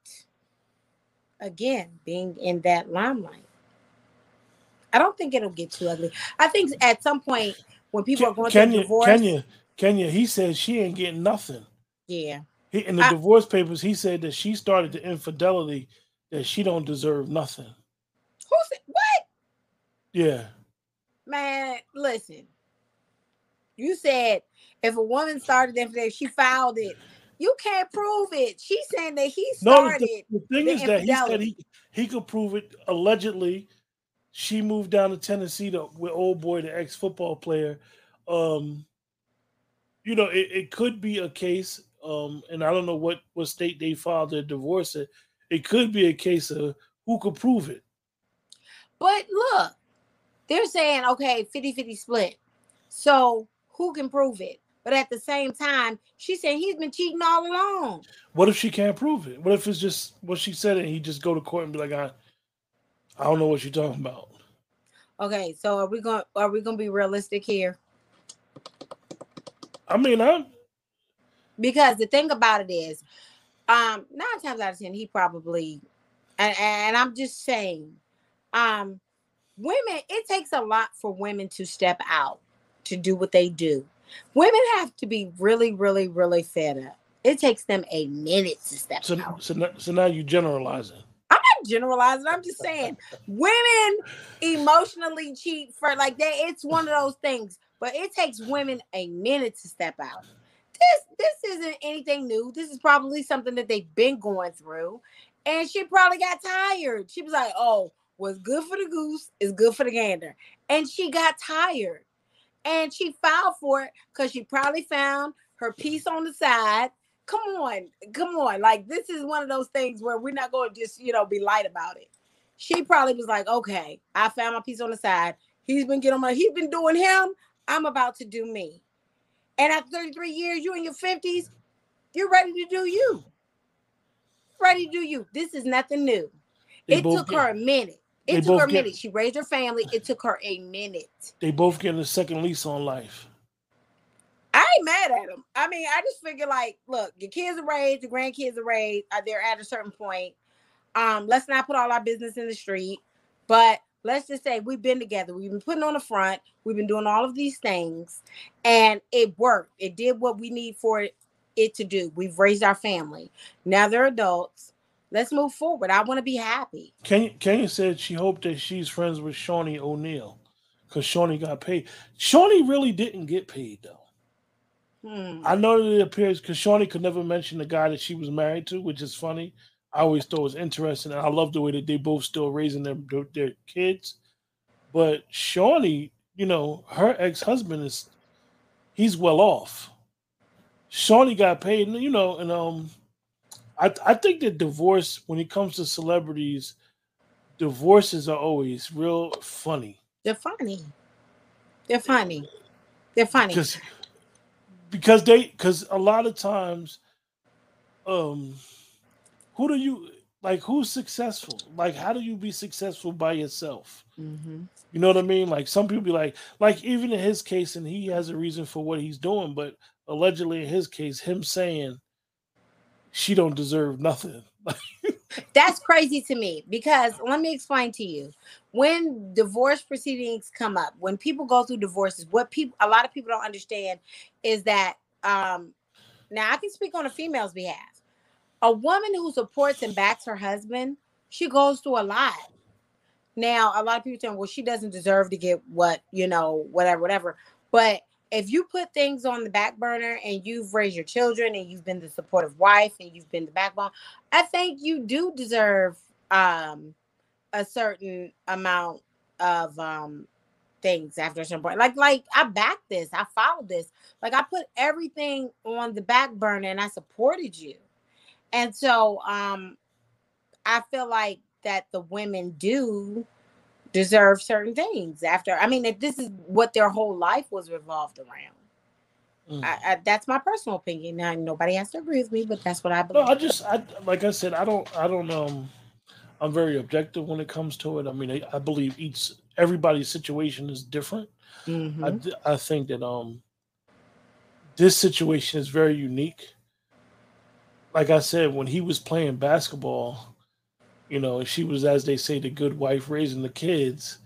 again, being in that limelight, I don't think it'll get too ugly. I think at some point when people are going Kenya, through divorce, Kenya, Kenya, he said she ain't getting nothing. yeah, He, in the I- divorce papers, he said that she started the infidelity, that she don't deserve nothing. who said what? Yeah. Man, listen. You said if a woman started infidelity, she filed it. You can't prove it. She's saying that he No, started. the, the thing the is that he said he, he could prove it. Allegedly, she moved down to Tennessee to, with old boy, the ex football player. Um, you know, it, it could be a case, um, and I don't know what what state they filed their divorce. It it could be a case of who could prove it. But look, they're saying, okay, 50 50 split. So who can prove it? But at the same time, she said he's been cheating all along. What if she can't prove it? What if it's just what she said and he just go to court and be like, I, I don't know what you're talking about. Okay, so are we going are we going to be realistic here? I mean, I'm Because the thing about it is, um, nine times out of ten, he probably, and, and I'm just saying, um, women, it takes a lot for women to step out to do what they do. Women have to be really, really, really fed up. It takes them a minute to step so out. so now, so now you generalizing. I'm not generalizing. I'm just saying (laughs) women emotionally cheat for like that. It's one of those things, but it takes women a minute to step out. This this isn't anything new. This is probably something that they've been going through, and she probably got tired. She was like, "Oh, what's good for the goose is good for the gander," and she got tired, and she filed for it because she probably found her piece on the side come on, come on. Like this is one of those things where we're not going to just, you know, be light about it. She probably was like, okay, I found my piece on the side. He's been getting my, he's been doing him. I'm about to do me. And after 33 years, you in your 50s, you're ready to do you. Ready to do you. This is nothing new. They it took her a minute. It took her a minute. She raised her family. It took her a minute. They both getting a second lease on life. I ain't mad at them. I mean, I just figure like, look, your kids are raised, your grandkids are raised. Uh, they're at a certain point. Um, let's not put all our business in the street, but let's just say we've been together. We've been putting on the front. We've been doing all of these things, and it worked. It did what we need for it, it to do. We've raised our family. Now they're adults. Let's move forward. I want to be happy. Kenya, Kenya said she hoped that she's friends with Shaunie O'Neal because Shaunie got paid. Shaunie really didn't get paid though. Hmm. I know that it appears because Shaunie could never mention the guy that she was married to, which is funny. I always thought it was interesting, and I love the way that they both still raising their their, their kids. But Shaunie, you know, her ex husband is he's well off. Shaunie got paid, you know, and um, I I think that divorce when it comes to celebrities, divorces are always real funny. They're funny. They're funny. They're funny. because because they because a lot of times um who do you like who's successful like how do you be successful by yourself Mhm. you know what i mean like some people be like like even in his case and he has a reason for what he's doing but allegedly in his case him saying she don't deserve nothing (laughs) That's crazy to me because let me explain to you. When divorce proceedings come up, when people go through divorces, what people a lot of people don't understand is that um now I can speak on a female's behalf. A woman who supports and backs her husband, she goes through a lot. Now, a lot of people saying, well, she doesn't deserve to get what, you know, whatever, whatever. But if you put things on the back burner and you've raised your children and you've been the supportive wife and you've been the backbone, I think you do deserve um a certain amount of um things after some point. Like like I backed this, I followed this. Like I put everything on the back burner and I supported you. And so um I feel like that the women do deserve certain things after I mean if this is what their whole life was revolved around. Mm. I, I, that's my personal opinion. Now nobody has to agree with me, but that's what I believe no i just i like i said i don't i don't um i'm very objective when it comes to it i mean i, I believe each everybody's situation is different. Mhm. I, I think that um this situation is very unique. Like I said, when he was playing basketball, you know, she was as they say the good wife raising the kids.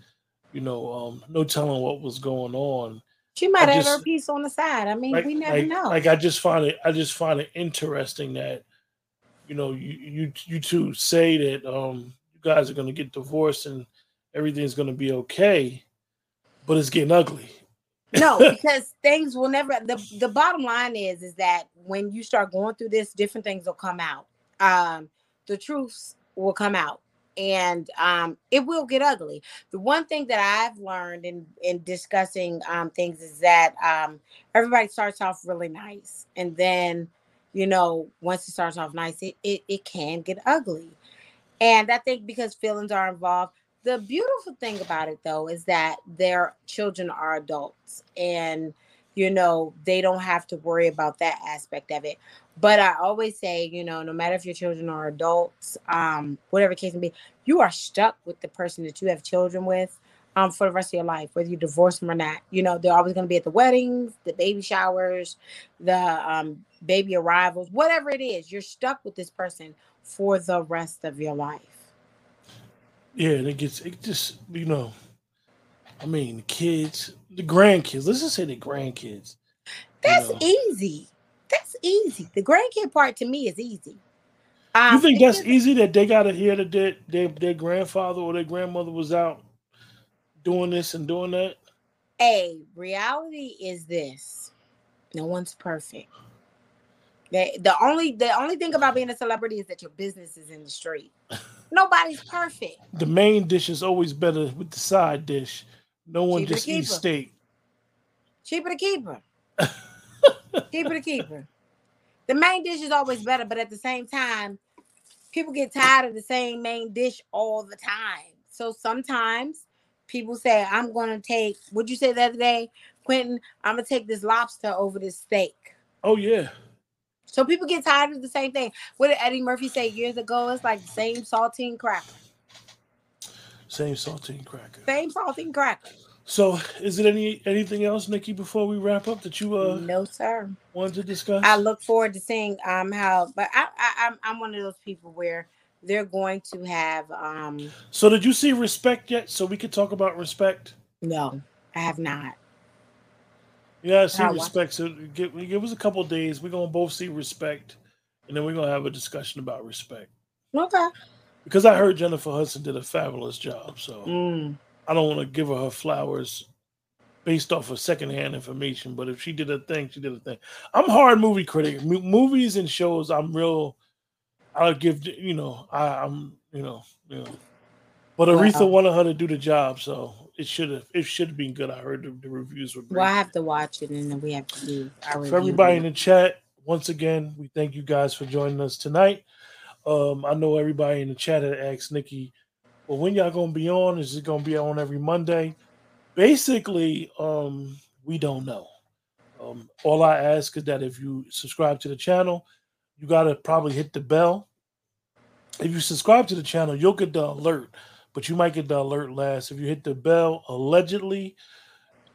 You know, um, no telling what was going on. She might I have her piece on the side. I mean, Like, we never like, know. like I just find it, I just find it interesting that, you know, you you you two say that um you guys are gonna get divorced and everything's gonna be okay, but it's getting ugly. no, (laughs) because things will never. The the bottom line is is that when you start going through this, different things will come out. Um, the truths will come out, and um, it will get ugly. The one thing that I've learned in in discussing um things is that um everybody starts off really nice, and then you know once it starts off nice, it it, it can get ugly. And I think because feelings are involved, the beautiful thing about it though is that their children are adults and you know they don't have to worry about that aspect of it but i always say you know no matter if your children are adults um whatever case may be you are stuck with the person that you have children with um for the rest of your life whether you divorce them or not you know they're always going to be at the weddings the baby showers the um baby arrivals whatever it is you're stuck with this person for the rest of your life Yeah, and it gets it just you know, I mean, the kids, the grandkids. Let's just say the grandkids. you That's know. easy. That's easy. The grandkid part to me is easy. Um, You think it that's easy that they got to hear that their, their their grandfather or their grandmother was out doing this and doing that? A reality is this: no one's perfect. The, the only the only thing about being a celebrity is that your business is in the street. Nobody's perfect. The main dish is always better with the side dish. No one it just eats steak. Cheaper to keep her. (laughs) Cheaper to keep her. The main dish is always better, but at the same time, people get tired of the same main dish all the time. So sometimes people say, I'm gonna take what'd you say the other day, Quentin? I'm gonna take this lobster over this steak. Oh yeah, So people get tired of the same thing. What did Eddie Murphy say years ago? It's like the same saltine cracker. same saltine cracker. Same saltine cracker. So, is it any anything else, Nikki? Before we wrap up, that you uh no, sir. wanted to discuss? I look forward to seeing um how, but I, I I'm I'm one of those people where they're going to have um so, did you see respect yet? So we could talk about respect. no, I have not. Yeah, I see I'll respect. So give, give us a couple days. We're gonna both see respect, and then we're gonna have a discussion about respect. Okay. Because I heard Jennifer Hudson did a fabulous job. So Mm. I don't want to give her her flowers based off of secondhand information. But if she did a thing, she did a thing. I'm hard movie critic. Mo- movies and shows, I'm real. I'll give you know. I, I'm you know you know. But Aretha Wow. wanted her to do the job, so it should have it should have been good. I heard the, the reviews were great. Well, I have to watch it, and then we have to do our for everybody in the chat once again we thank you guys for joining us tonight um i know everybody in the chat had asked nikki well when y'all gonna be on? Is it gonna be on every monday? Basically um we don't know. Um all i ask is that if you subscribe to the channel you gotta probably hit the bell. If you subscribe to the channel you'll get the alert but you might get the alert last. If you hit the bell allegedly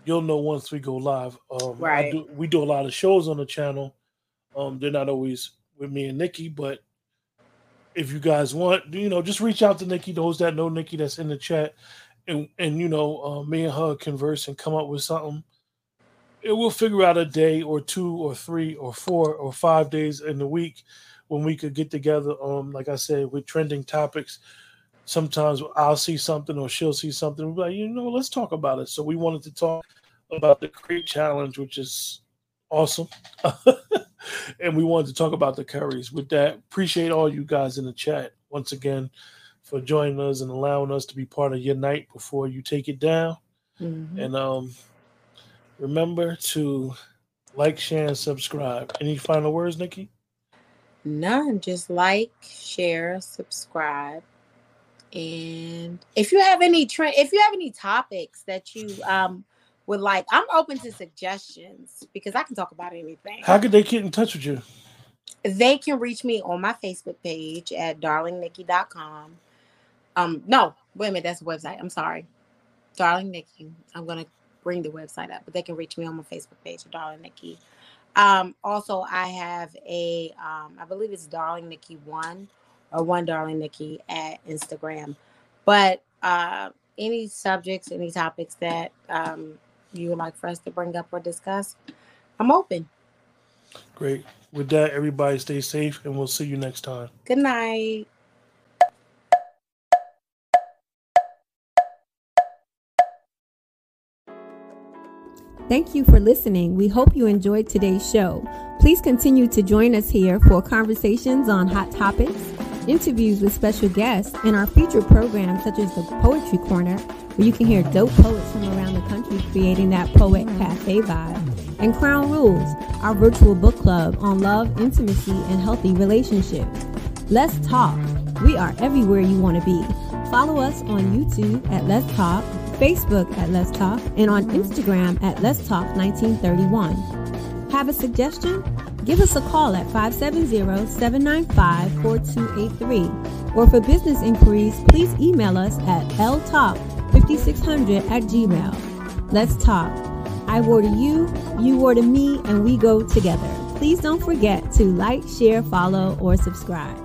you'll know once we go live. Um Right. do, we do a lot of shows on the channel. Um, they're not always with me and Nikki, but if you guys want, you know, just reach out to Nikki. Those that know Nikki, that's in the chat, and and you know, uh, me and her converse and come up with something. It will figure out a day or two or three or four or five days in the week when we could get together. Um, like I said, with trending topics. Sometimes I'll see something or she'll see something. We'll be like, you know, let's talk about it. So we wanted to talk about the Crate Challenge, which is awesome. (laughs) and we wanted to talk about the curries. With that, appreciate all you guys in the chat once again for joining us and allowing us to be part of your night before you take it down. Mhm. And um, remember to like, share, and subscribe. Any final words, Nikki? None. Just like, share, subscribe. And if you have any trend, if you have any topics that you um would like, I'm open to suggestions because I can talk about anything. How could they get in touch with you? They can reach me on my Facebook page at darlingnikki.com. Um, no, wait a minute, that's the website. I'm sorry. Darling Nikki. I'm gonna bring the website up, but they can reach me on my Facebook page, at Darling Nikki. Um, also, I have a, um, I believe it's Darling Nikki One or One Darling Nikki at Instagram. But uh, any subjects, any topics that um, you would like for us to bring up or discuss, I'm open. Great. With that, everybody stay safe, and we'll see you next time. Good night. Thank you for listening. We hope you enjoyed today's show. Please continue to join us here for conversations on hot topics, interviews with special guests, and our featured programs such as the Poetry Corner, where you can hear dope poets from around the country creating that poet cafe vibe, and Crown Rules, our virtual book club on love, intimacy, and healthy relationships. Let's talk. We are everywhere you want to be. Follow us on YouTube at Let's Talk, Facebook at Let's Talk, and on Instagram at Let's Talk 1931. Have a suggestion? Give us a call at 570-795-4283. Or for business inquiries, please email us at ltop5600 at gmail. Let's talk. I to you, you to me, and we go together. Please don't forget to like, share, follow, or subscribe.